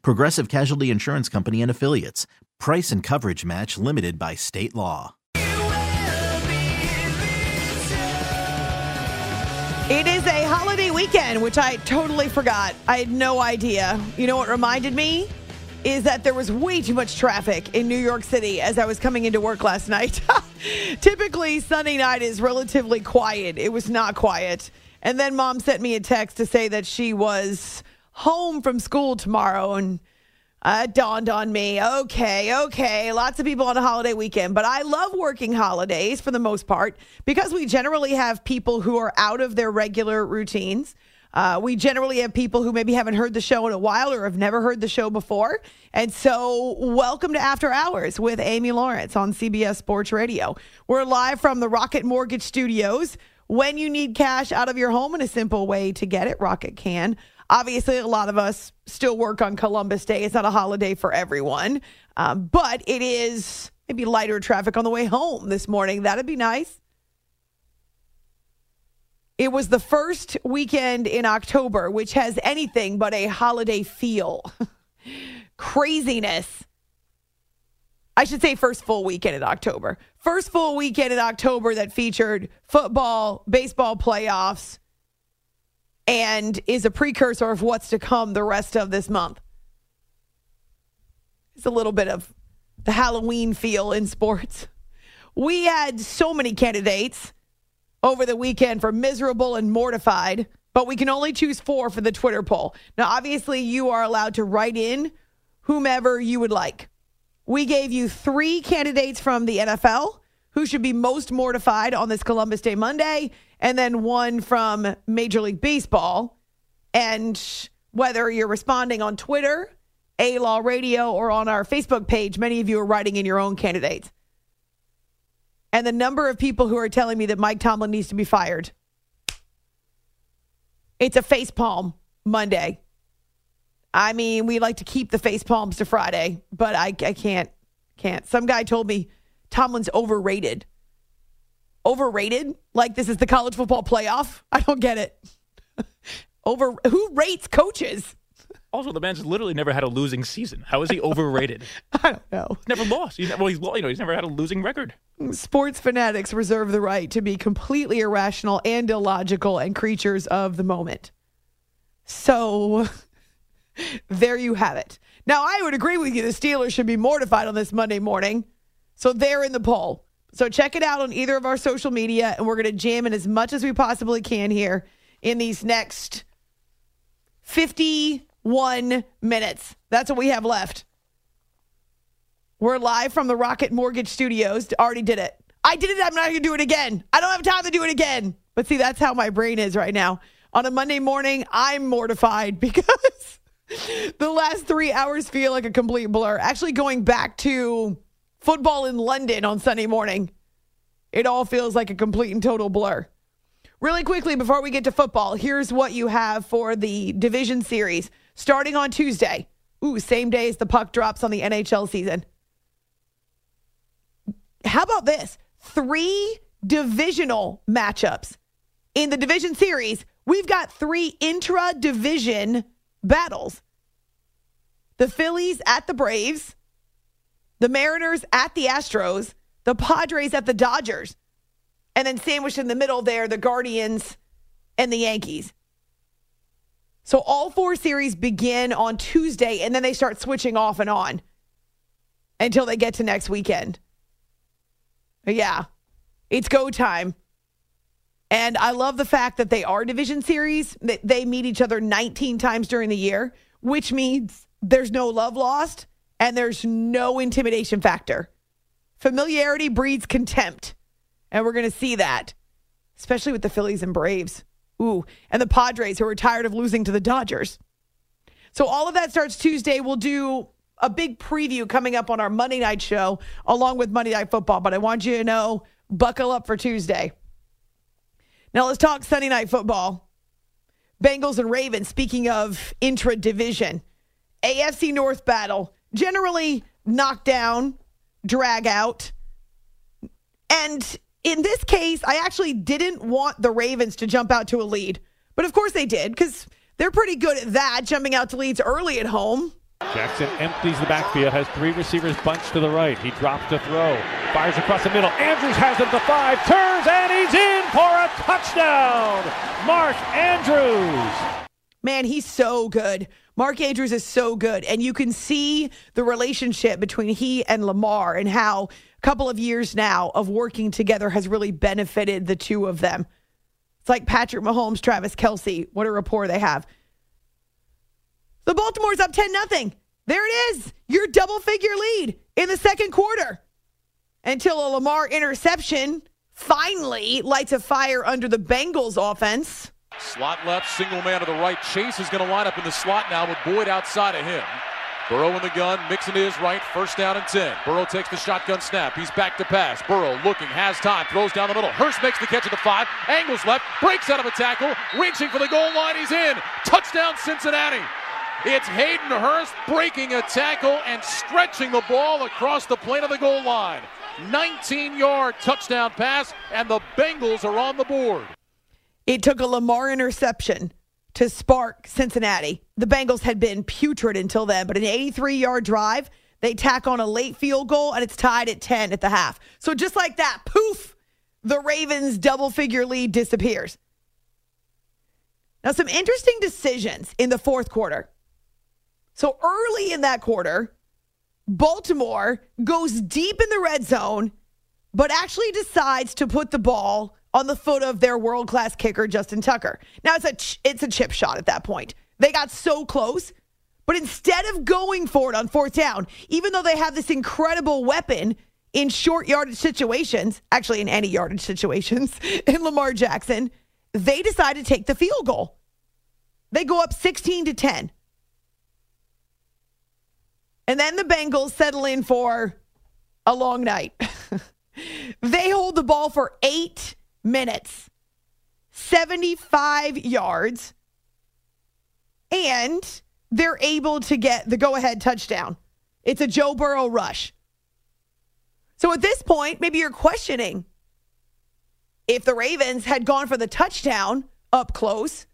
Progressive Casualty Insurance Company and Affiliates. Price and coverage match limited by state law. It is a holiday weekend, which I totally forgot. I had no idea. You know what reminded me? Is that there was way too much traffic in New York City as I was coming into work last night. Typically, Sunday night is relatively quiet. It was not quiet. And then mom sent me a text to say that she was home from school tomorrow. And uh, it dawned on me okay, okay, lots of people on a holiday weekend, but I love working holidays for the most part because we generally have people who are out of their regular routines. Uh, we generally have people who maybe haven't heard the show in a while or have never heard the show before. And so, welcome to After Hours with Amy Lawrence on CBS Sports Radio. We're live from the Rocket Mortgage Studios. When you need cash out of your home and a simple way to get it, Rocket can. Obviously, a lot of us still work on Columbus Day. It's not a holiday for everyone, um, but it is maybe lighter traffic on the way home this morning. That'd be nice. It was the first weekend in October, which has anything but a holiday feel. Craziness. I should say first full weekend in October. First full weekend in October that featured football, baseball playoffs, and is a precursor of what's to come the rest of this month. It's a little bit of the Halloween feel in sports. We had so many candidates over the weekend for miserable and mortified, but we can only choose four for the Twitter poll. Now, obviously, you are allowed to write in whomever you would like. We gave you three candidates from the NFL who should be most mortified on this Columbus Day Monday, and then one from Major League Baseball. And whether you're responding on Twitter, A Law Radio, or on our Facebook page, many of you are writing in your own candidates. And the number of people who are telling me that Mike Tomlin needs to be fired. It's a face palm Monday. I mean, we like to keep the face palms to Friday, but I, I can't, can't. Some guy told me Tomlin's overrated. Overrated? Like this is the college football playoff? I don't get it. Over who rates coaches? Also, the man's literally never had a losing season. How is he overrated? I don't know. He's never lost. He's well, he's you know he's never had a losing record. Sports fanatics reserve the right to be completely irrational and illogical and creatures of the moment. So there you have it. Now, I would agree with you. The Steelers should be mortified on this Monday morning. So they're in the poll. So check it out on either of our social media, and we're going to jam in as much as we possibly can here in these next 51 minutes. That's what we have left. We're live from the Rocket Mortgage Studios. Already did it. I did it. I'm not going to do it again. I don't have time to do it again. But see, that's how my brain is right now. On a Monday morning, I'm mortified because the last three hours feel like a complete blur. Actually, going back to football in London on Sunday morning. It all feels like a complete and total blur. Really quickly, before we get to football, here's what you have for the division series starting on Tuesday. Ooh, same day as the puck drops on the NHL season. How about this? Three divisional matchups. In the division series, we've got three intra division battles. The Phillies at the Braves, the Mariners at the Astros, the Padres at the Dodgers, and then sandwiched in the middle there, the Guardians and the Yankees. So all four series begin on Tuesday and then they start switching off and on. until they get to next weekend. Yeah, it's go time. And I love the fact that they are division series. They meet each other 19 times during the year, which means there's no love lost and there's no intimidation factor. Familiarity breeds contempt. And we're going to see that, especially with the Phillies and Braves. Ooh, and the Padres who are tired of losing to the Dodgers. So all of that starts Tuesday. We'll do a big preview coming up on our Monday night show along with Monday Night Football. But I want you to know, buckle up for Tuesday. Now let's talk Sunday Night Football. Bengals and Ravens, speaking of intra division, AFC North battle, generally knock down, drag out. And in this case, I actually didn't want the Ravens to jump out to a lead. But of course they did because they're pretty good at that, jumping out to leads early at home. Jackson empties the backfield, has three receivers bunched to the right. He drops to throw, fires across the middle. Andrews has him to five, turns, and he's in for a touchdown. Mark Andrews. Man, he's so good. Mark Andrews is so good. And you can see the relationship between he and Lamar and how a couple of years now of working together has really benefited the two of them. It's like Patrick Mahomes, Travis Kelce. What a rapport they have. The Baltimore's up 10 nothing. There it is. Your double figure lead in the second quarter. Until a Lamar interception finally lights a fire under the Bengals offense. Slot left, single man to the right. Chase is going to line up in the slot now with Boyd outside of him. Burrow in the gun, mixing to his right, first down and 10. Burrow takes the shotgun snap. He's back to pass. Burrow looking, has time, throws down the middle. Hurst makes the catch at the five, angles left, breaks out of a tackle, reaching for the goal line. He's in. Touchdown, Cincinnati. It's Hayden Hurst breaking a tackle and stretching the ball across the plane of the goal line. 19 yard touchdown pass, and the Bengals are on the board. It took a Lamar interception to spark Cincinnati. The Bengals had been putrid until then, but an 83 yard drive, they tack on a late field goal, and it's tied at 10 at the half. So just like that, poof, the Ravens' double figure lead disappears. Now, some interesting decisions in the fourth quarter. So early in that quarter, Baltimore goes deep in the red zone, but actually decides to put the ball on the foot of their world class kicker, Justin Tucker. Now it's a ch- it's a chip shot at that point. They got so close, but instead of going for it on fourth down, even though they have this incredible weapon in short yardage situations, actually in any yardage situations, in Lamar Jackson, they decide to take the field goal. They go up 16 to 10. And then the Bengals settle in for a long night. they hold the ball for eight minutes, 75 yards, and they're able to get the go ahead touchdown. It's a Joe Burrow rush. So at this point, maybe you're questioning if the Ravens had gone for the touchdown up close,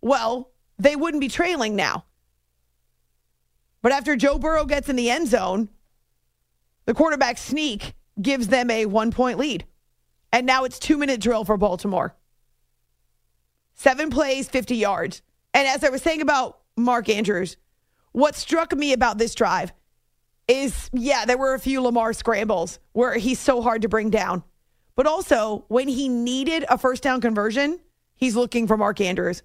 well, they wouldn't be trailing now. But after Joe Burrow gets in the end zone, the quarterback sneak gives them a one point lead. And now it's two minute drill for Baltimore. Seven plays, 50 yards. And as I was saying about Mark Andrews, what struck me about this drive is yeah, there were a few Lamar scrambles where he's so hard to bring down. But also, when he needed a first down conversion, he's looking for Mark Andrews.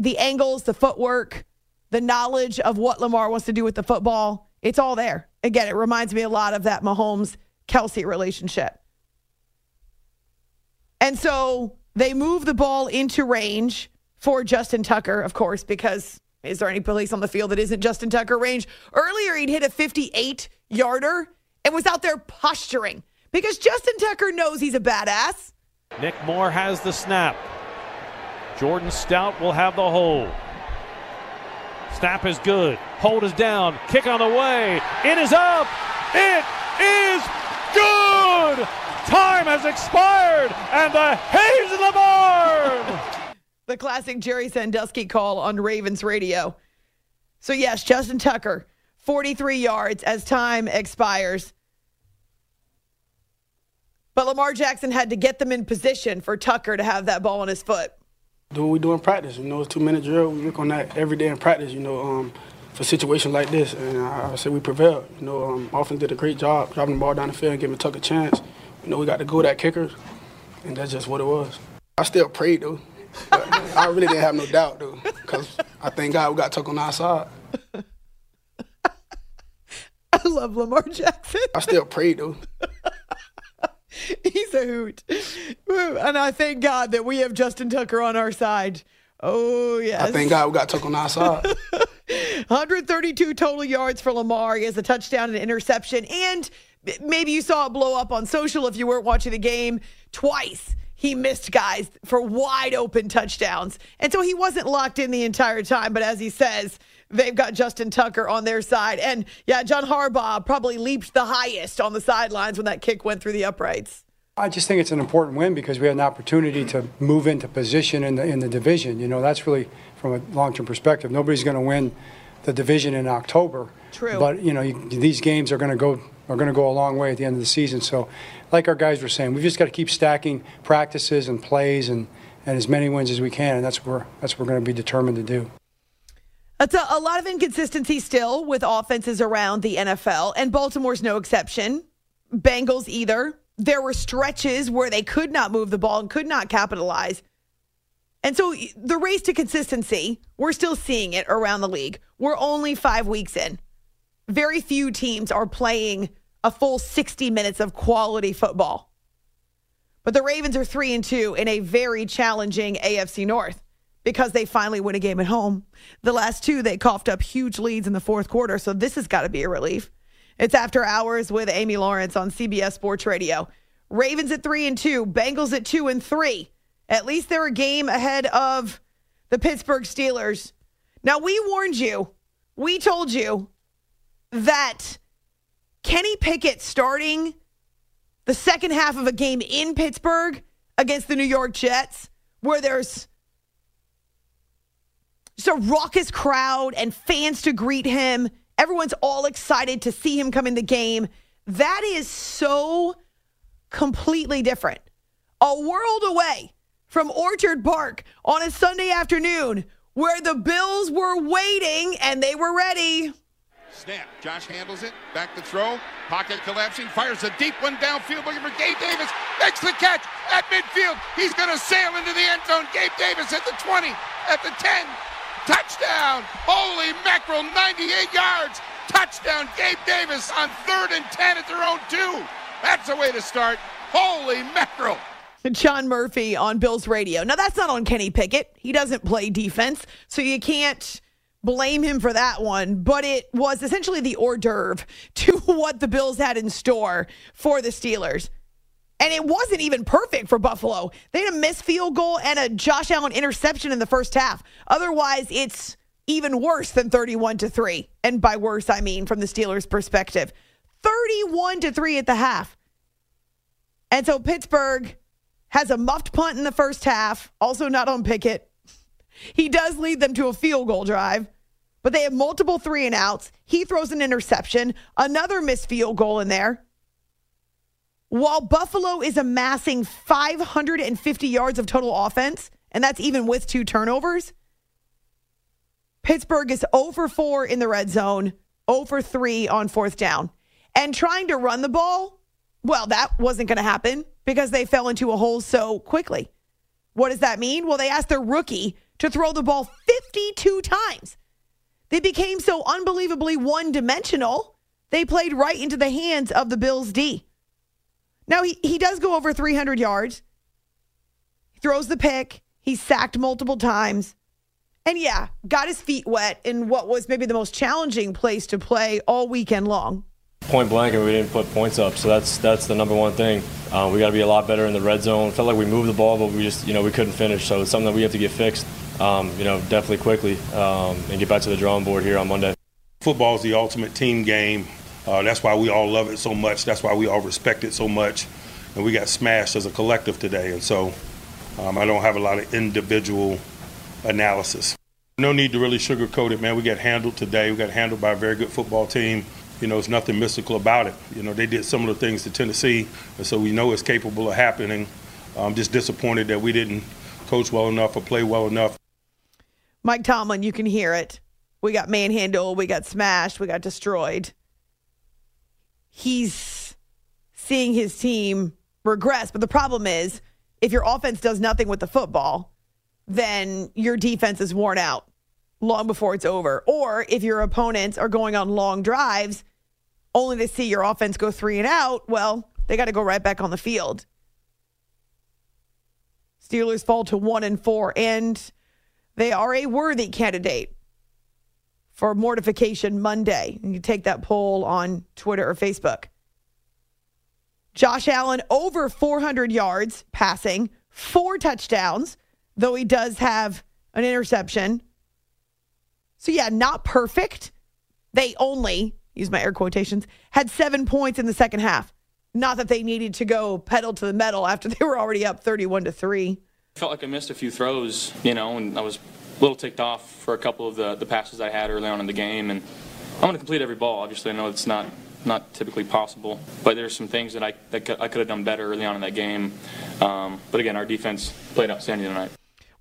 The angles, the footwork, the knowledge of what Lamar wants to do with the football, it's all there. Again, it reminds me a lot of that Mahomes Kelce relationship. And so they move the ball into range for Justin Tucker, of course, because is there any place on the field that isn't Justin Tucker range? Earlier, he'd hit a 58 yarder and was out there posturing because Justin Tucker knows he's a badass. Nick Moore has the snap. Jordan Stout will have the hold. Snap is good. Hold is down. Kick on the way. It is up. It is good. Time has expired, and the hay's in the barn. the classic Gerry Sandusky call on Ravens radio. So, yes, Justin Tucker, 43 yards as time expires. But Lamar Jackson had to get them in position for Tucker to have that ball on his foot do what we do in practice. You know, it's two minute drill. We work on that every day in practice. You know, um, for situations like this, and I, I say we prevailed. You know, um, offense did a great job driving the ball down the field and giving Tuck a chance. You know, we got to go with that kicker, and that's just what it was. I still prayed though, but I really didn't have no doubt though, because I thank God we got Tuck on our side. I love Lamar Jackson. I still prayed though. He's a hoot. And I thank God that we have Justin Tucker on our side. Oh, yes. I thank God we got Tuck on our side. 132 total yards for Lamar. He has a touchdown and an interception. And maybe you saw it blow up on social if you weren't watching the game twice. He missed guys for wide open touchdowns. And so he wasn't locked in the entire time. But as he says, they've got Justin Tucker on their side. And yeah, John Harbaugh probably leaped the highest on the sidelines when that kick went through the uprights. I just think it's an important win because we had an opportunity to move into position in the in the division. You know, that's really from a long-term perspective. Nobody's going to win the division in October. True. But you know, you, these games are going to go are going to go a long way at the end of the season. So, like our guys were saying, we've just got to keep stacking practices and plays and, and as many wins as we can, and that's where that's what we're going to be determined to do. That's a, a lot of inconsistency still with offenses around the NFL, and Baltimore's no exception. Bengals either. There were stretches where they could not move the ball and could not capitalize. And so the race to consistency, we're still seeing it around the league. We're only five weeks in. Very few teams are playing a full 60 minutes of quality football. But the Ravens are three and two in a very challenging AFC North because they finally win a game at home. The last two, they coughed up huge leads in the fourth quarter. So this has got to be a relief. It's after hours with Amy Lawrence on CBS Sports Radio. Ravens at three and two, Bengals at two and three. At least they're a game ahead of the Pittsburgh Steelers. Now, we warned you, we told you that Kenny Pickett starting the second half of a game in Pittsburgh against the New York Jets, where there's just a raucous crowd and fans to greet him. Everyone's all excited to see him come in the game. That is so completely different. A world away from Orchard Park on a Sunday afternoon where the Bills were waiting and they were ready. Snap. Josh handles it. Back to throw. Pocket collapsing. Fires a deep one downfield looking for Gabe Davis. Makes the catch at midfield. He's going to sail into the end zone. Gabe Davis at the 20, at the 10. Touchdown. Holy mackerel. 98 yards. Touchdown. Gabe Davis on third and 10 at their own two. That's a way to start. Holy mackerel. John Murphy on Bills Radio. Now, that's not on Kenny Pickett. He doesn't play defense, so you can't blame him for that one. But it was essentially the hors d'oeuvre to what the Bills had in store for the Steelers. And it wasn't even perfect for Buffalo. They had a missed field goal and a Josh Allen interception in the first half. Otherwise, it's even worse than 31 to 3. And by worse, I mean from the Steelers' perspective. 31 to 3 at the half. And so Pittsburgh has a muffed punt in the first half, also not on Pickett. He does lead them to a field goal drive, but they have multiple three and outs. He throws an interception, another missed field goal in there. While Buffalo is amassing 550 yards of total offense, and that's even with two turnovers, Pittsburgh is 0 for 4 in the red zone, 0 for 3 on fourth down. And trying to run the ball, well, that wasn't going to happen because they fell into a hole so quickly. What does that mean? Well, they asked their rookie to throw the ball 52 times. They became so unbelievably one dimensional, they played right into the hands of the Bills D. Now, he, he does go over 300 yards. He throws the pick. He's sacked multiple times. And yeah, got his feet wet in what was maybe the most challenging place to play all weekend long point blank and we didn't put points up. So that's that's the number one thing. Uh, we got to be a lot better in the red zone. Felt like we moved the ball, but we just you know we couldn't finish. So it's something that we have to get fixed. Um, you know, definitely quickly um, and get back to the drawing board here on Monday. Football is the ultimate team game. Uh, that's why we all love it so much. That's why we all respect it so much. And we got smashed as a collective today. And so um, I don't have a lot of individual analysis. No need to really sugarcoat it, man. We got handled today. We got handled by a very good football team. You know, it's nothing mystical about it. You know, they did similar things to Tennessee, and so we know it's capable of happening. I'm just disappointed that we didn't coach well enough or play well enough. Mike Tomlin, you can hear it. we got manhandled, we got smashed, we got destroyed. He's seeing his team regress. But the problem is, if your offense does nothing with the football, then your defense is worn out long before it's over. Or if your opponents are going on long drives only to see your offense go three and out, well, they got to go right back on the field. Steelers fall to one and four, and they are a worthy candidate for mortification Monday. You take that poll on Twitter or Facebook. Josh Allen over 400 yards passing, four touchdowns, though he does have an interception. So, yeah, not perfect. They only, use my air quotations, had seven points in the second half. Not that they needed to go pedal to the metal after they were already up 31 to 3. I felt like I missed a few throws, you know, and I was a little ticked off for a couple of the, the passes I had early on in the game. And I'm going to complete every ball. Obviously, I know it's not not typically possible, but there's some things that I that I could have done better early on in that game. Um, but again, our defense played outstanding tonight.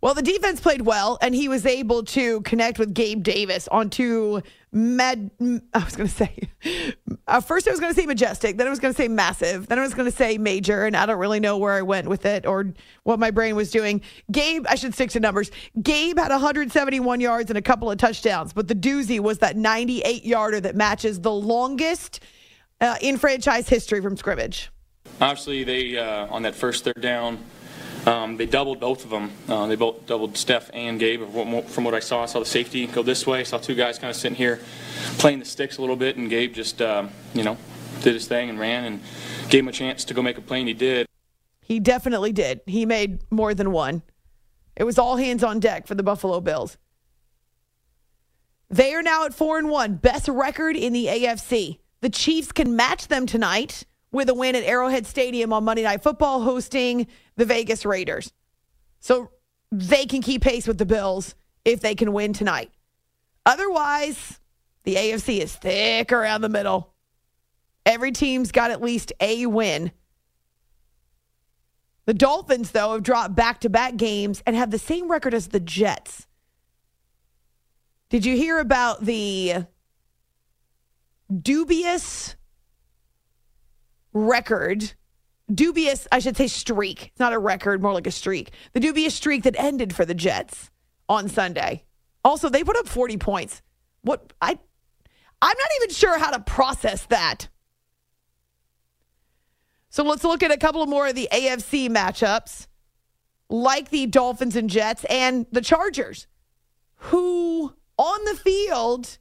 Well, the defense played well, and he was able to connect with Gabe Davis on two med. I was going to say, uh, first I was going to say majestic, then I was going to say massive, then I was going to say major, and I don't really know where I went with it or what my brain was doing. Gabe, I should stick to numbers. Gabe had 171 yards and a couple of touchdowns, but the doozy was that 98 yarder that matches the longest uh, in franchise history from scrimmage. Obviously, they uh, on that first third down um, they doubled both of them. Uh, they both doubled Steph and Gabe. From what I saw, I saw the safety go this way. I saw two guys kind of sitting here playing the sticks a little bit, and Gabe just, um, you know, did his thing and ran and gave him a chance to go make a play, and he did. He definitely did. He made more than one. It was all hands on deck for the Buffalo Bills. They are now at 4 and 1, best record in the AFC. The Chiefs can match them tonight with a win at Arrowhead Stadium on Monday Night Football, hosting the Vegas Raiders. So they can keep pace with the Bills if they can win tonight. Otherwise, the AFC is thick around the middle. Every team's got at least a win. The Dolphins, though, have dropped back to back games and have the same record as the Jets. Did you hear about the dubious record, dubious, I should say streak. It's not a record, more like a streak. The dubious streak that ended for the Jets on Sunday. Also, they put up 40 points. What I I'm not even sure how to process that. So let's look at a couple more of the AFC matchups, like the Dolphins and Jets and the Chargers, who on the field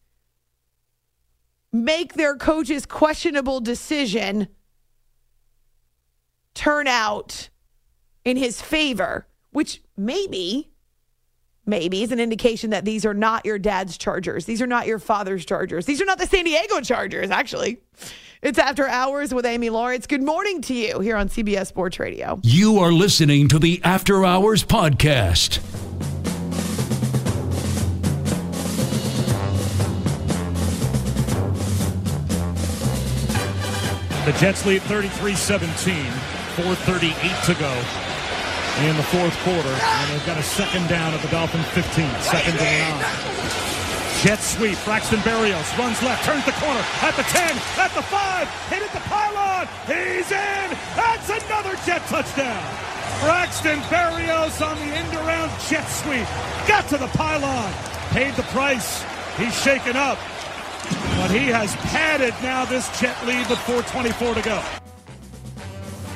make their coach's questionable decision turn out in his favor, which maybe, maybe is an indication that these are not your dad's Chargers. These are not your father's Chargers. These are not the San Diego Chargers, actually. It's After Hours with Amy Lawrence. Good morning to you here on CBS Sports Radio. You are listening to the After Hours Podcast. The Jets lead 33 17. 4.38 to go in the fourth quarter. And they've got a second down at the Dolphin 15, second and nine. Jet sweep. Braxton Berrios runs left, turns the corner at the 10, at the 5, hit at the pylon. He's in. That's another Jet touchdown. Braxton Berrios on the end around jet sweep. Got to the pylon. Paid the price. He's shaken up. But he has padded now this Jet lead with 4.24 to go.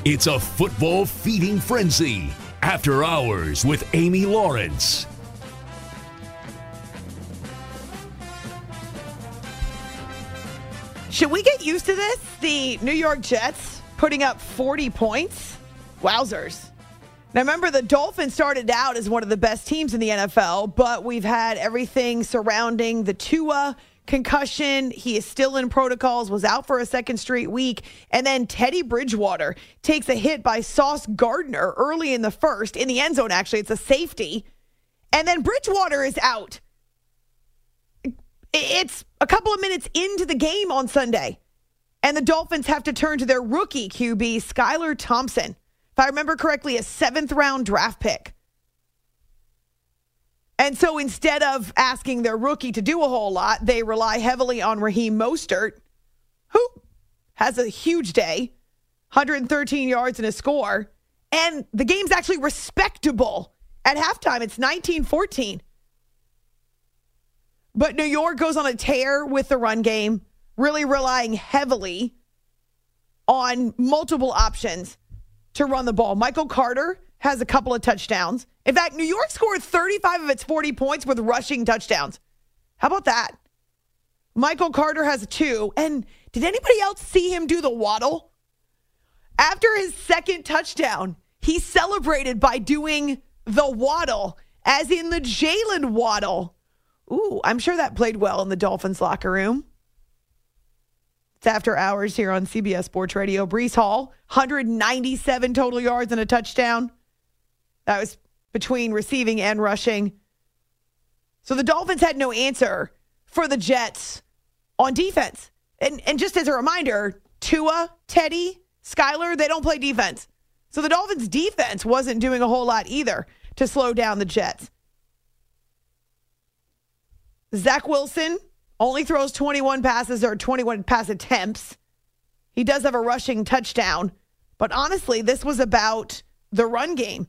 It's a football feeding frenzy. After Hours with Amy Lawrence. Should we get used to this? The New York Jets putting up 40 points? Wowzers. Now, remember, the Dolphins started out as one of the best teams in the NFL, but we've had everything surrounding the Tua concussion. He is still in protocols, was out for a second straight week. And then Teddy Bridgewater takes a hit by Sauce Gardner early in the first, in the end zone, actually. It's a safety. And then Bridgewater is out. It's a couple of minutes into the game on Sunday. And the Dolphins have to turn to their rookie QB, Skylar Thompson. If I remember correctly, a seventh round draft pick. And so instead of asking their rookie to do a whole lot, they rely heavily on Raheem Mostert, who has a huge day, 113 yards and a score. And the game's actually respectable. At halftime, it's 19 14. But New York goes on a tear with the run game, really relying heavily on multiple options to run the ball. Michael Carter has a couple of touchdowns. In fact, New York scored 35 of its 40 points with rushing touchdowns. How about that? Michael Carter has two. And did anybody else see him do the waddle? After his second touchdown, he celebrated by doing the waddle, as in the Jaylen Waddle. Ooh, I'm sure that played well in the Dolphins locker room. It's after hours here on CBS Sports Radio. Breece Hall, 197 total yards and a touchdown. That was between receiving and rushing. So the Dolphins had no answer for the Jets on defense. And and just as a reminder, Tua, Teddy, Skylar, they don't play defense. So the Dolphins defense wasn't doing a whole lot either to slow down the Jets. Zach Wilson only throws 21 passes or 21 pass attempts. He does have a rushing touchdown, but honestly, this was about the run game.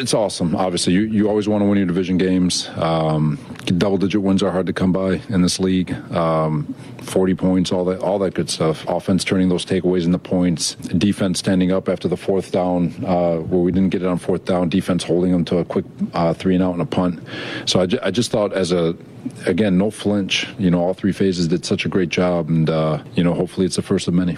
It's awesome. Obviously, you, you always want to win your division games. Um, double digit wins are hard to come by in this league. Um, Forty points, all that, all that good stuff. Offense turning those takeaways into points. Defense standing up after the fourth down, uh, where we didn't get it on fourth down. Defense holding them to a quick uh, three and out and a punt. So I, ju- I just thought, as a again, no flinch. You know, all three phases did such a great job, and uh, you know, hopefully, it's the first of many.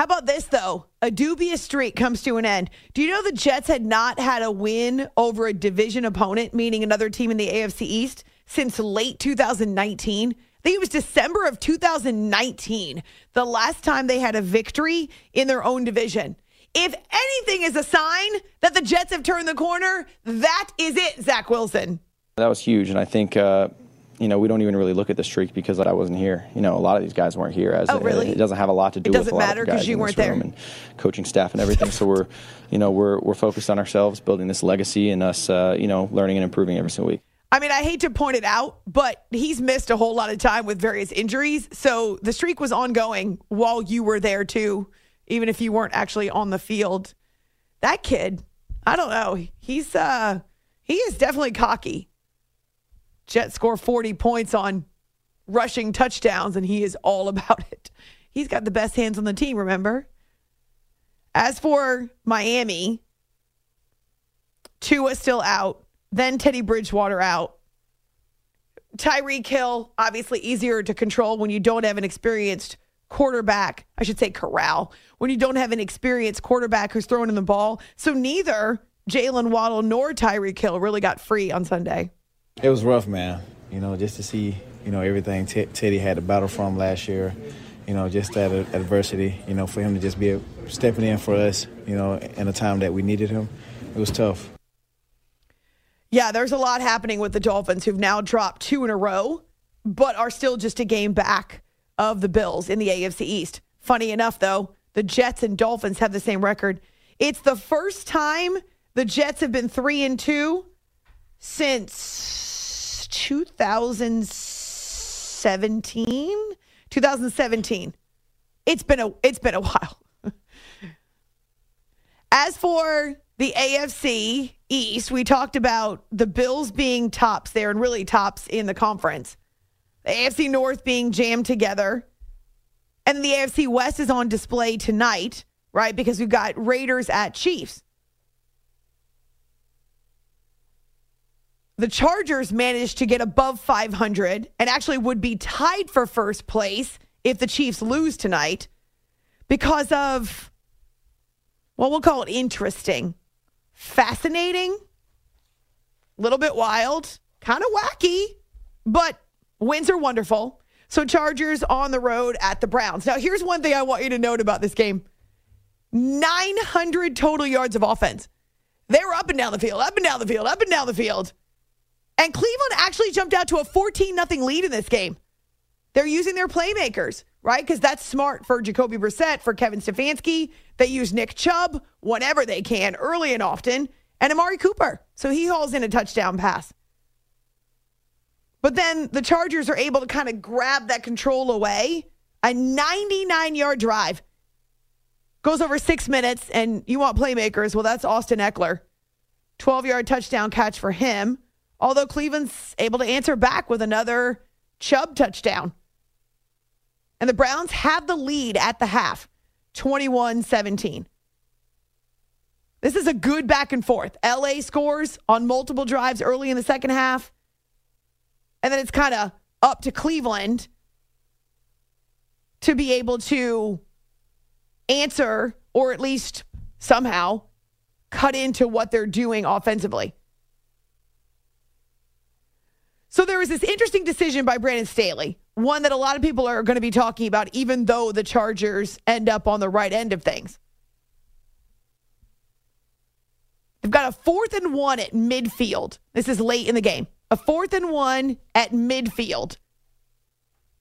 How about this, though? A dubious streak comes to an end. Do you know the Jets had not had a win over a division opponent, meaning another team in the AFC East, since late 2019? I think it was December of 2019, the last time they had a victory in their own division. If anything is a sign that the Jets have turned the corner, that is it, Zach Wilson. That was huge, and I think uh, you know we don't even really look at the streak because I wasn't here. You know, a lot of these guys weren't here. As Oh, really? It, doesn't have a lot to do It with doesn't a lot matter of the 'cause guys you weren't there. and coaching staff and everything. so we're, you know, we're we're focused on ourselves, building this legacy, and us, uh, you know, learning and improving every single week. I mean, I hate to point it out, but he's missed a whole lot of time with various injuries. So the streak was ongoing while you were there too, even if you weren't actually on the field. That kid, I don't know. He's uh he is definitely cocky. Jets score 40 points on rushing touchdowns, and he is all about it. He's got the best hands on the team, remember? As for Miami, Tua still out, then Teddy Bridgewater out. Tyreek Hill, obviously easier to control when you don't have an experienced quarterback. I should say corral, when you don't have an experienced quarterback who's throwing in the ball. So neither Jaylen Waddle nor Tyreek Hill really got free on Sunday. It was rough, man. You know, just to see, you know, everything T- Teddy had to battle from last year. You know, just that adversity. You know, for him to just be stepping in for us. You know, in a time that we needed him, it was tough. Yeah, there's a lot happening with the Dolphins who've now dropped two in a row, but are still just a game back of the Bills in the AFC East. Funny enough, though, the Jets and Dolphins have the same record. It's the first time the Jets have been three and two since 2017. 2017. It's been a it's been a while. As for the AFC East, we talked about the Bills being tops there and really tops in the conference. The AFC North being jammed together. And the AFC West is on display tonight, right? Because we've got Raiders at Chiefs. The Chargers managed to get above 500 and actually would be tied for first place if the Chiefs lose tonight because of, well, we'll call it interesting fascinating, a little bit wild, kind of wacky, but wins are wonderful. So Chargers on the road at the Browns. Now, here's one thing I want you to note about this game 900 total yards of offense. They were up and down the field, up and down the field, up and down the field. And Cleveland actually jumped out to a 14 0 lead in this game. They're using their playmakers, right? Because that's smart for Jacoby Brissett, for Kevin Stefanski. They use Nick Chubb whenever they can, early and often, and Amari Cooper. So he hauls in a touchdown pass. But then the Chargers are able to kind of grab that control away. A 99 yard drive goes over six minutes, and you want playmakers. Well, that's Austin Ekeler. 12 yard touchdown catch for him. Although Cleveland's able to answer back with another Chubb touchdown. And the Browns have the lead at the half, 21 17. This is a good back and forth. LA scores on multiple drives early in the second half. And then it's kind of up to Cleveland to be able to answer or at least somehow cut into what they're doing offensively. So there was this interesting decision by Brandon Staley, one that a lot of people are going to be talking about, even though the Chargers end up on the right end of things. They've got a fourth and one at midfield. This is late in the game. A fourth and one at midfield.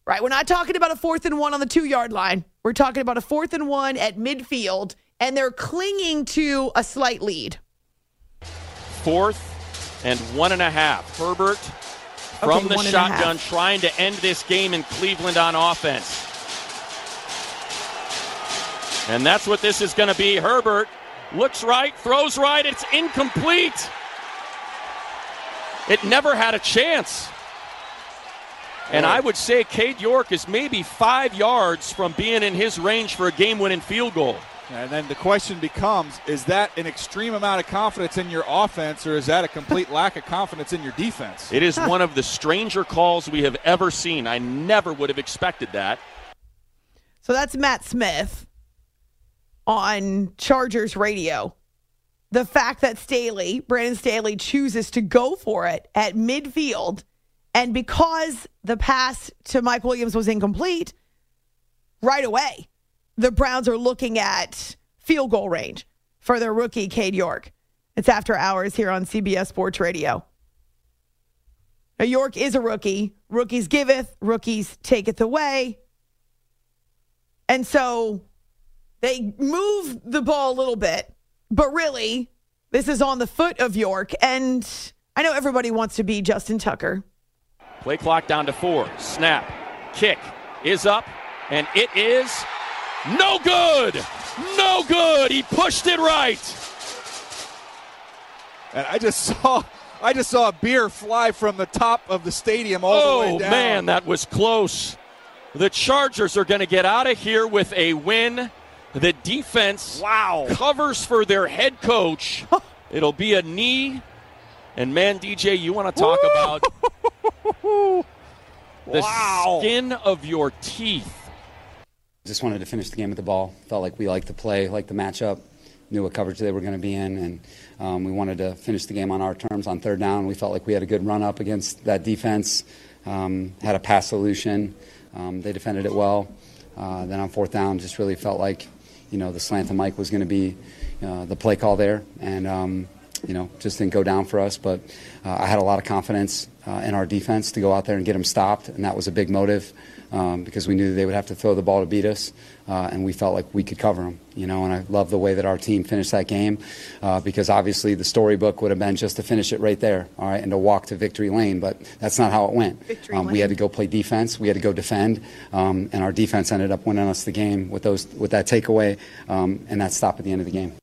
Right? We're not talking about a fourth and one on the two yard line. We're talking about a fourth and one at midfield, and they're clinging to a slight lead. Fourth and one and a half. Herbert from Okay, the one and a shotgun trying to end this game in Cleveland on offense. And that's what this is going to be. Herbert looks right, throws right, it's incomplete. It never had a chance. And I would say Cade York is maybe five yards from being in his range for a game winning field goal. And then the question becomes is that an extreme amount of confidence in your offense, or is that a complete lack of confidence in your defense? It is one of the stranger calls we have ever seen. I never would have expected that. So that's Matt Smith on Chargers radio. The fact that Staley, Brandon Staley, chooses to go for it at midfield, and because the pass to Mike Williams was incomplete, right away, the Browns are looking at field goal range for their rookie, Cade York. It's after hours here on CBS Sports Radio. Now, York is a rookie. Rookies giveth, rookies taketh away. And so they move the ball a little bit, but really, this is on the foot of York. And I know everybody wants to be Justin Tucker. Play clock down to four. Snap. Kick is up, and it is no good. No good. He pushed it right. And I just saw I just saw a beer fly from the top of the stadium all oh, the way oh, down. Oh man, that was close. The Chargers are going to get out of here with a win. The defense wow. covers for their head coach. It'll be a knee. And man, DJ, you want to talk Woo! about the Wow. skin of your teeth. Just wanted to finish the game with the ball. Felt like we liked the play, liked the matchup, knew what coverage they were going to be in, and um, we wanted to finish the game on our terms on third down. We felt like we had a good run up against that defense, um, had a pass solution. Um, they defended it well. Uh, then on fourth down, just really felt like, you know, the slant to Mike was going to be uh, the play call there, and um, you know, just didn't go down for us. But uh, I had a lot of confidence uh, in our defense to go out there and get them stopped, and that was a big motive um, because we knew they would have to throw the ball to beat us, uh, and we felt like we could cover them. You know, and I love the way that our team finished that game uh, because obviously the storybook would have been just to finish it right there, all right, and to walk to victory lane, but that's not how it went. Um, we had to go play defense, we had to go defend, um, and our defense ended up winning us the game with those with that takeaway um, and that stop at the end of the game.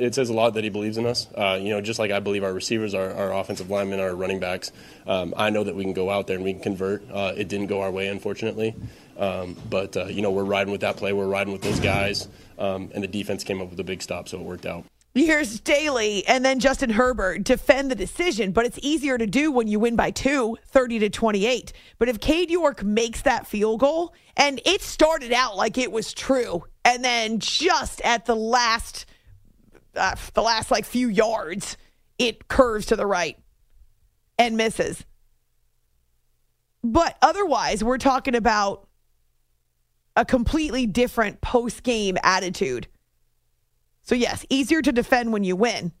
It says a lot that he believes in us. Uh, you know, just like I believe our receivers, our, our offensive linemen, our running backs. Um, I know that we can go out there and we can convert. Uh, it didn't go our way, unfortunately. Um, but, uh, you know, we're riding with that play. We're riding with those guys. Um, and the defense came up with a big stop, so it worked out. Here's Staley and then Justin Herbert defend the decision, but it's easier to do when you win by two, 30 to 28. But if Cade York makes that field goal, and it started out like it was true, and then just at the last, uh, the last like few yards, it curves to the right and misses. But otherwise, we're talking about a completely different post game attitude. So, yes, easier to defend when you win.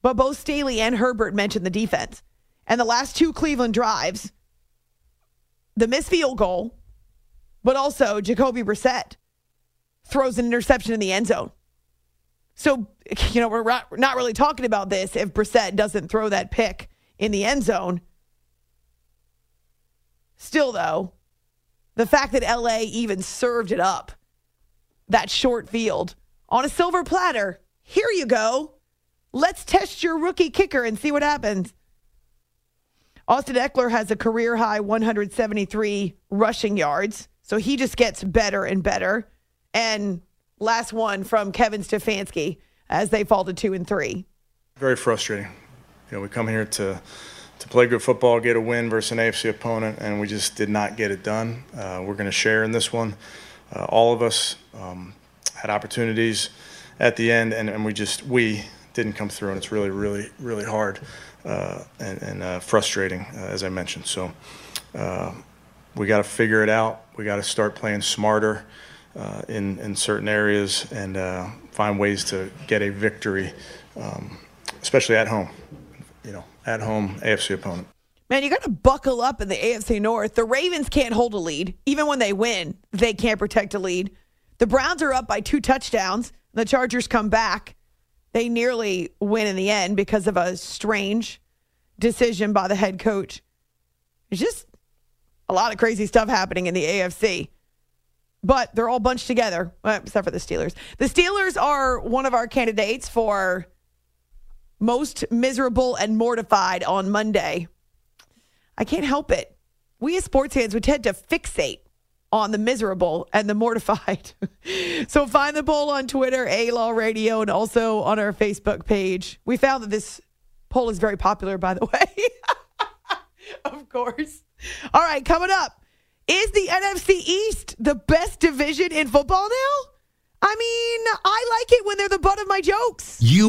But both Staley and Herbert mentioned the defense. And the last two Cleveland drives, the missed field goal, but also Jacoby Brissett throws an interception in the end zone. So, you know, we're not, really talking about this if Brissett doesn't throw that pick in the end zone. Still, though, the fact that LA even served it up, that short field, on a silver platter, here you go. Let's test your rookie kicker and see what happens. Austin Ekeler has a career high 173 rushing yards, so he just gets better and better. And last one from Kevin Stefanski as they fall to two and three. Very frustrating. You know, we come here to to play good football, get a win versus an AFC opponent, and we just did not get it done. Uh, we're going to share in this one. Uh, all of us um, had opportunities at the end, and, and we just we didn't come through, and it's really, really, really hard uh, and, and uh, frustrating, uh, as I mentioned. So uh, we got to figure it out. We got to start playing smarter uh, in in certain areas and uh, find ways to get a victory, um, especially at home. You know, at home AFC opponent. Man, you got to buckle up in the AFC North. The Ravens can't hold a lead. Even when they win, they can't protect a lead. The Browns are up by two touchdowns. The Chargers come back. They nearly win in the end because of a strange decision by the head coach. It's just a lot of crazy stuff happening in the AFC. But they're all bunched together, well, except for the Steelers. The Steelers are one of our candidates for most miserable and mortified on Monday. I can't help it. We as sports fans, we tend to fixate on the miserable and the mortified. so find the poll on Twitter, A Law Radio, and also on our Facebook page. We found that this poll is very popular, by the way. of course. All right, coming up. Is the NFC East the best division in football now? I mean, I like it when they're the butt of my jokes. You.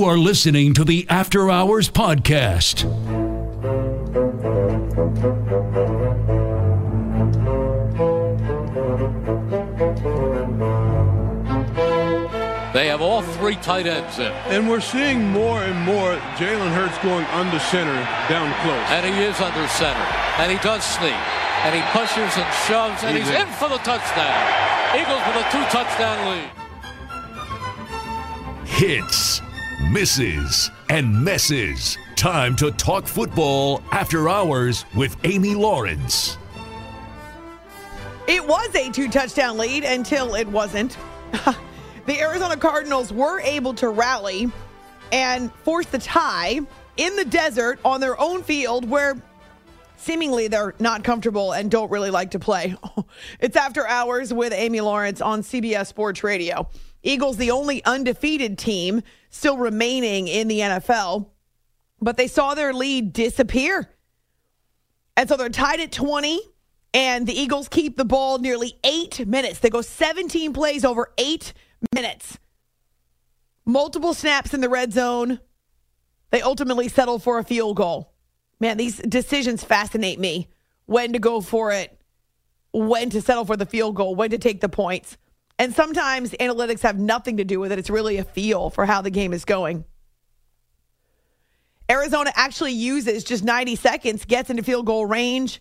You are listening to the After Hours Podcast. They have all all three tight ends in. And we're seeing more and more Jalen Hurts going under center down close. And he is under center. And he does sneak. And he pushes and shoves. And he's, He's in. in. for the touchdown. Eagles with a two touchdown lead. Hits, misses, and messes. Time to talk football after hours with Amy Lawrence. It was a two touchdown lead until it wasn't. the Arizona Cardinals were able to rally and force the tie in the desert on their own field where seemingly they're not comfortable and don't really like to play. it's after hours with Amy Lawrence on CBS Sports Radio. Eagles, the only undefeated team still remaining in the NFL, but they saw their lead disappear. And so they're tied at 20, and the Eagles keep the ball nearly eight minutes. They go 17 plays over eight minutes. Multiple snaps in the red zone. They ultimately settle for a field goal. Man, these decisions fascinate me. When to go for it, when to settle for the field goal, when to take the points. And sometimes analytics have nothing to do with it. It's really a feel for how the game is going. Arizona actually uses just 90 seconds, gets into field goal range,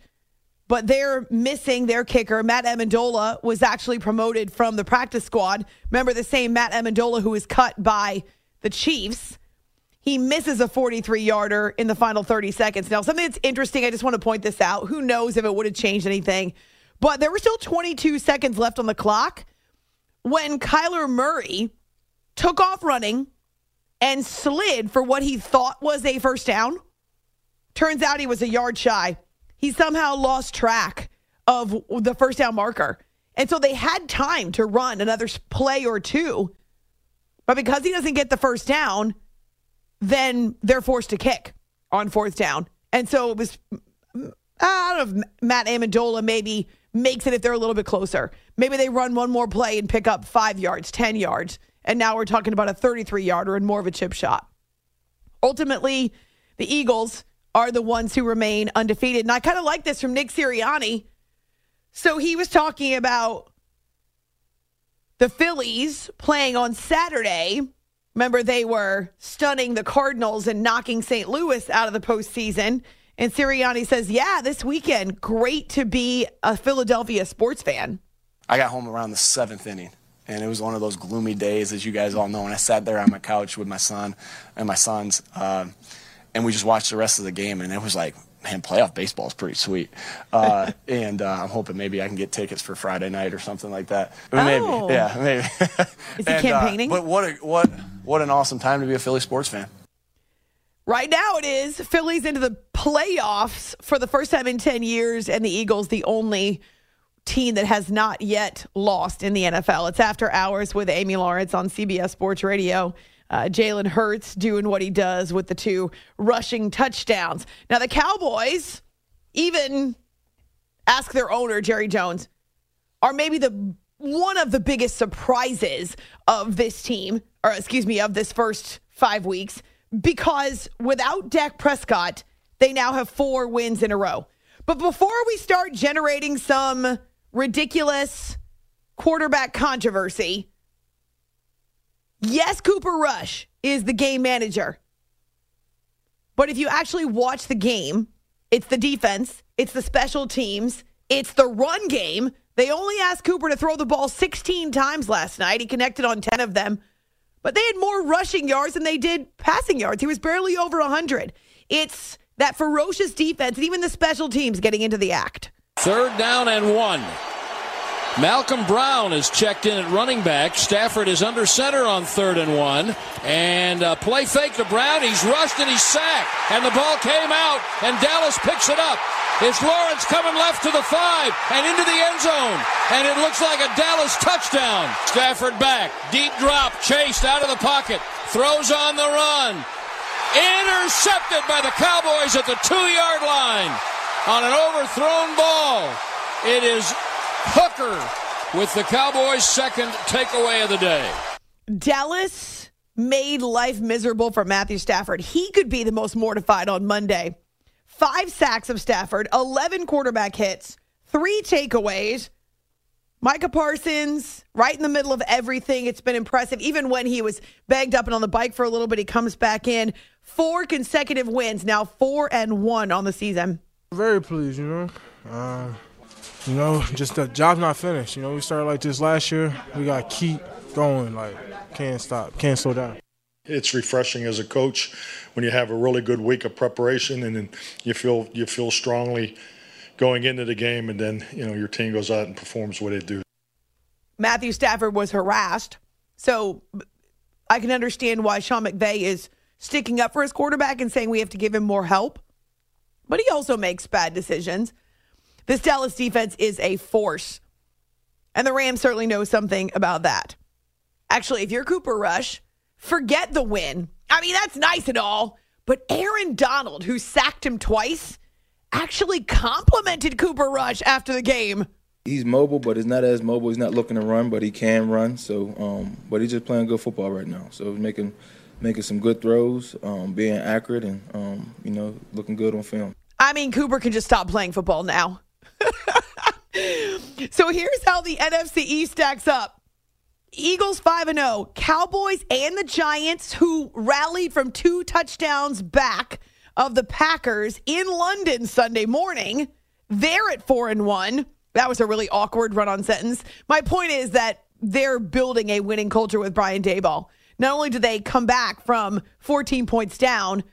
but they're missing their kicker. Matt Ammendola was actually promoted from the practice squad. Remember the same Matt Ammendola who was cut by the Chiefs. He misses a 43 yarder in the final 30 seconds. Now, something that's interesting, I just want to point this out. Who knows if it would have changed anything? But there were still 22 seconds left on the clock when Kyler Murray took off running and slid for what he thought was a first down. Turns out he was a yard shy. He somehow lost track of the first down marker. And so they had time to run another play or two. But because he doesn't get the first down, then they're forced to kick on fourth down. And so it was, I don't know if Matt Ammendola maybe makes it if they're a little bit closer. Maybe they run one more play and pick up five yards, 10 yards. And now we're talking about a 33 yarder and more of a chip shot. Ultimately, the Eagles are the ones who remain undefeated. And I kind of like this from Nick Sirianni. So he was talking about the Phillies playing on Saturday. Remember, they were stunning the Cardinals and knocking St. Louis out of the postseason. And Sirianni says, Yeah, this weekend, great to be a Philadelphia sports fan. I got home around the seventh inning, and it was one of those gloomy days, as you guys all know. And I sat there on my couch with my son and my sons, uh, and we just watched the rest of the game, and it was like, man, playoff baseball is pretty sweet. Uh, and uh, I'm hoping maybe I can get tickets for Friday night or something like that. Maybe, Oh. yeah, maybe. Is he And, uh, campaigning? but what a, what what an awesome time to be a Philly sports fan. Right now, it is Phillies into the playoffs for the first time in 10 years, and the Eagles, the only team that has not yet lost in the NFL. It's after hours with Amy Lawrence on CBS Sports Radio. Uh, Jalen Hurts doing what he does with the two rushing touchdowns. Now, the Cowboys even ask their owner, Jerry Jones, are maybe the one of the biggest surprises of this team, or excuse me, of this first five weeks, because without Dak Prescott, they now have four wins in a row. But before we start generating some ridiculous quarterback controversy, yes, Cooper Rush is the game manager. But if you actually watch the game, it's the defense, it's the special teams, it's the run game. They only asked Cooper to throw the ball 16 times last night. He connected on 10 of them, but they had more rushing yards than they did passing yards. He was barely over 100. It's that ferocious defense and even the special teams getting into the act. Third down and one. Malcolm Brown is checked in at running back. Stafford is under center on third and one. And uh, play fake to Brown. He's rushed and he's sacked. And the ball came out, and Dallas picks it up. It's Lawrence coming left to the five and into the end zone. And it looks like a Dallas touchdown. Stafford back. Deep drop. Chased out of the pocket. Throws on the run. Intercepted by the Cowboys at the two yard line on an overthrown ball. It is Hooker with the Cowboys' second takeaway of the day. Dallas made life miserable for Matthew Stafford. He could be the most mortified on Monday. Five sacks of Stafford, 11 quarterback hits, three takeaways. Micah Parsons, right in the middle of everything. It's been impressive. Even when he was banged up and on the bike for a little bit, he comes back in. Four consecutive wins, now four and one on the season. Very pleased, you know. Uh, you know, just the job's not finished. You know, we started like this last year. We got to keep going. Like, can't stop, can't slow down. It's refreshing as a coach when you have a really good week of preparation and then you feel you feel strongly going into the game, and then you know your team goes out and performs what they do. Matthew Stafford was harassed, so I can understand why Sean McVay is sticking up for his quarterback and saying we have to give him more help. But he also makes bad decisions. This Dallas defense is a force, and the Rams certainly know something about that. Actually, if you're Cooper Rush, forget the win. I mean, that's nice and all, but Aaron Donald, who sacked him twice actually complimented Cooper Rush after the game. He's mobile, but he's not as mobile. He's not looking to run, but he can run. So, um, but he's just playing good football right now. So he's making making some good throws, um, being accurate, and um, you know, looking good on film. I mean, Cooper can just stop playing football now. so here's how the NFC East stacks up. Eagles 5 and 0, Cowboys and the Giants who rallied from two touchdowns back of the Packers in London Sunday morning. They're at four and one. That was a really awkward run on sentence. My point is that they're building a winning culture with Brian Daboll. Not only do they come back from 14 points down,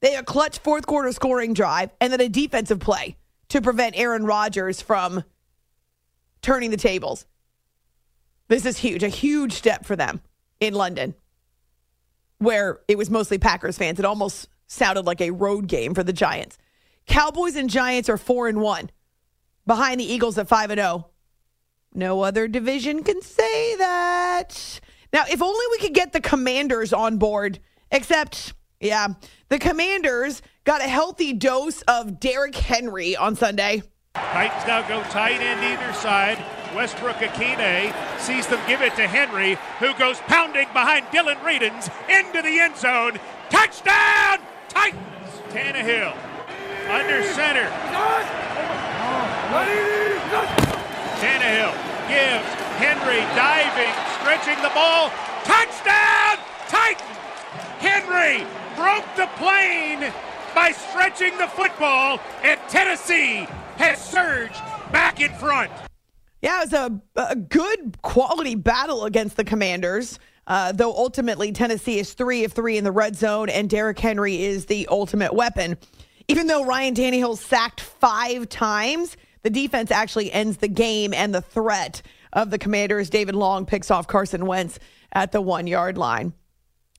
they have a clutch fourth quarter scoring drive and then a defensive play to prevent Aaron Rodgers from turning the tables. This is huge, a huge step for them in London, where it was mostly Packers fans. It almost sounded like a road game for the Giants. Cowboys and Giants are 4 and 1 behind the Eagles at 5 and 0. No other division can say that. Now, if only we could get the Commanders on board, except yeah, the Commanders got a healthy dose of Derrick Henry on Sunday. Titans now go tight end either side. Westbrook Ikhine sees them give it to Henry, who goes pounding behind Dillon Radunz into the end zone. Touchdown! Titans. Tannehill under center. Tannehill gives Henry diving, stretching the ball. Touchdown! Titans. Henry broke the plane by stretching the football, and Tennessee has surged back in front. Yeah, it was a, a good quality battle against the Commanders. Uh, though ultimately Tennessee is three of three in the red zone, and Derrick Henry is the ultimate weapon. Even though Ryan Tannehill sacked five times, the defense actually ends the game, and the threat of the Commanders. David Long picks off Carson Wentz at the one yard line.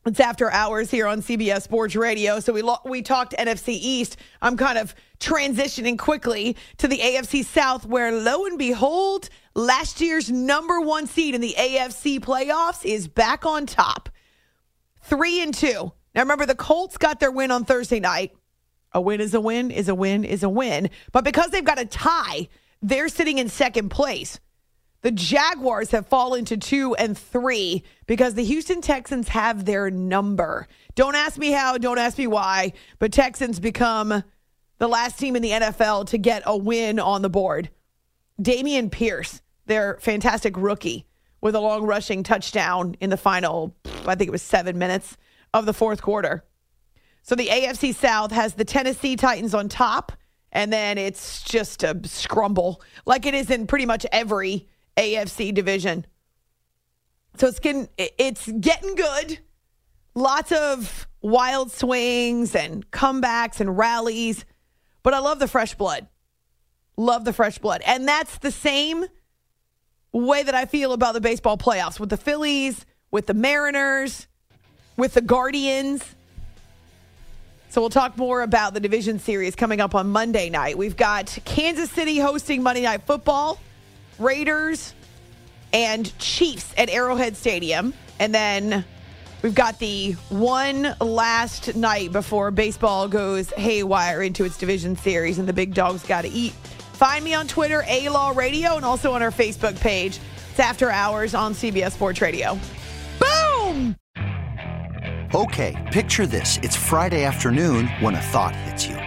It's after hours here on CBS Sports Radio. So we lo- we talked NFC East. I'm kind of transitioning quickly to the AFC South, where lo and behold, last year's number one seed in the AFC playoffs is back on top, three and two. Now remember, the Colts got their win on Thursday night. A win is a win is a win is a win. But because they've got a tie, they're sitting in second place. The Jaguars have fallen to two and three because the Houston Texans have their number. Don't ask me how, don't ask me why, but Texans become the last team in the NFL to get a win on the board. Dameon Pierce, their fantastic rookie, with a long rushing touchdown in the final, I think it was seven minutes of the fourth quarter. So the AFC South has the Tennessee Titans on top, and then it's just a scrumble like it is in pretty much every AFC division. So it's getting it's getting good. Lots of wild swings and comebacks and rallies, but I love the fresh blood. Love the fresh blood. And that's the same way that I feel about the baseball playoffs with the Phillies, with the Mariners, with the Guardians. So we'll talk more about the division series coming up on Monday night. We've got Kansas City hosting Monday Night Football. Raiders and Chiefs at Arrowhead Stadium. And then we've got the one last night before baseball goes haywire into its division series and the big dogs got to eat. Find me on Twitter, A Law Radio, and also on our Facebook page. It's After Hours on CBS Sports Radio. Boom! Okay, picture this. It's Friday afternoon when a thought hits you.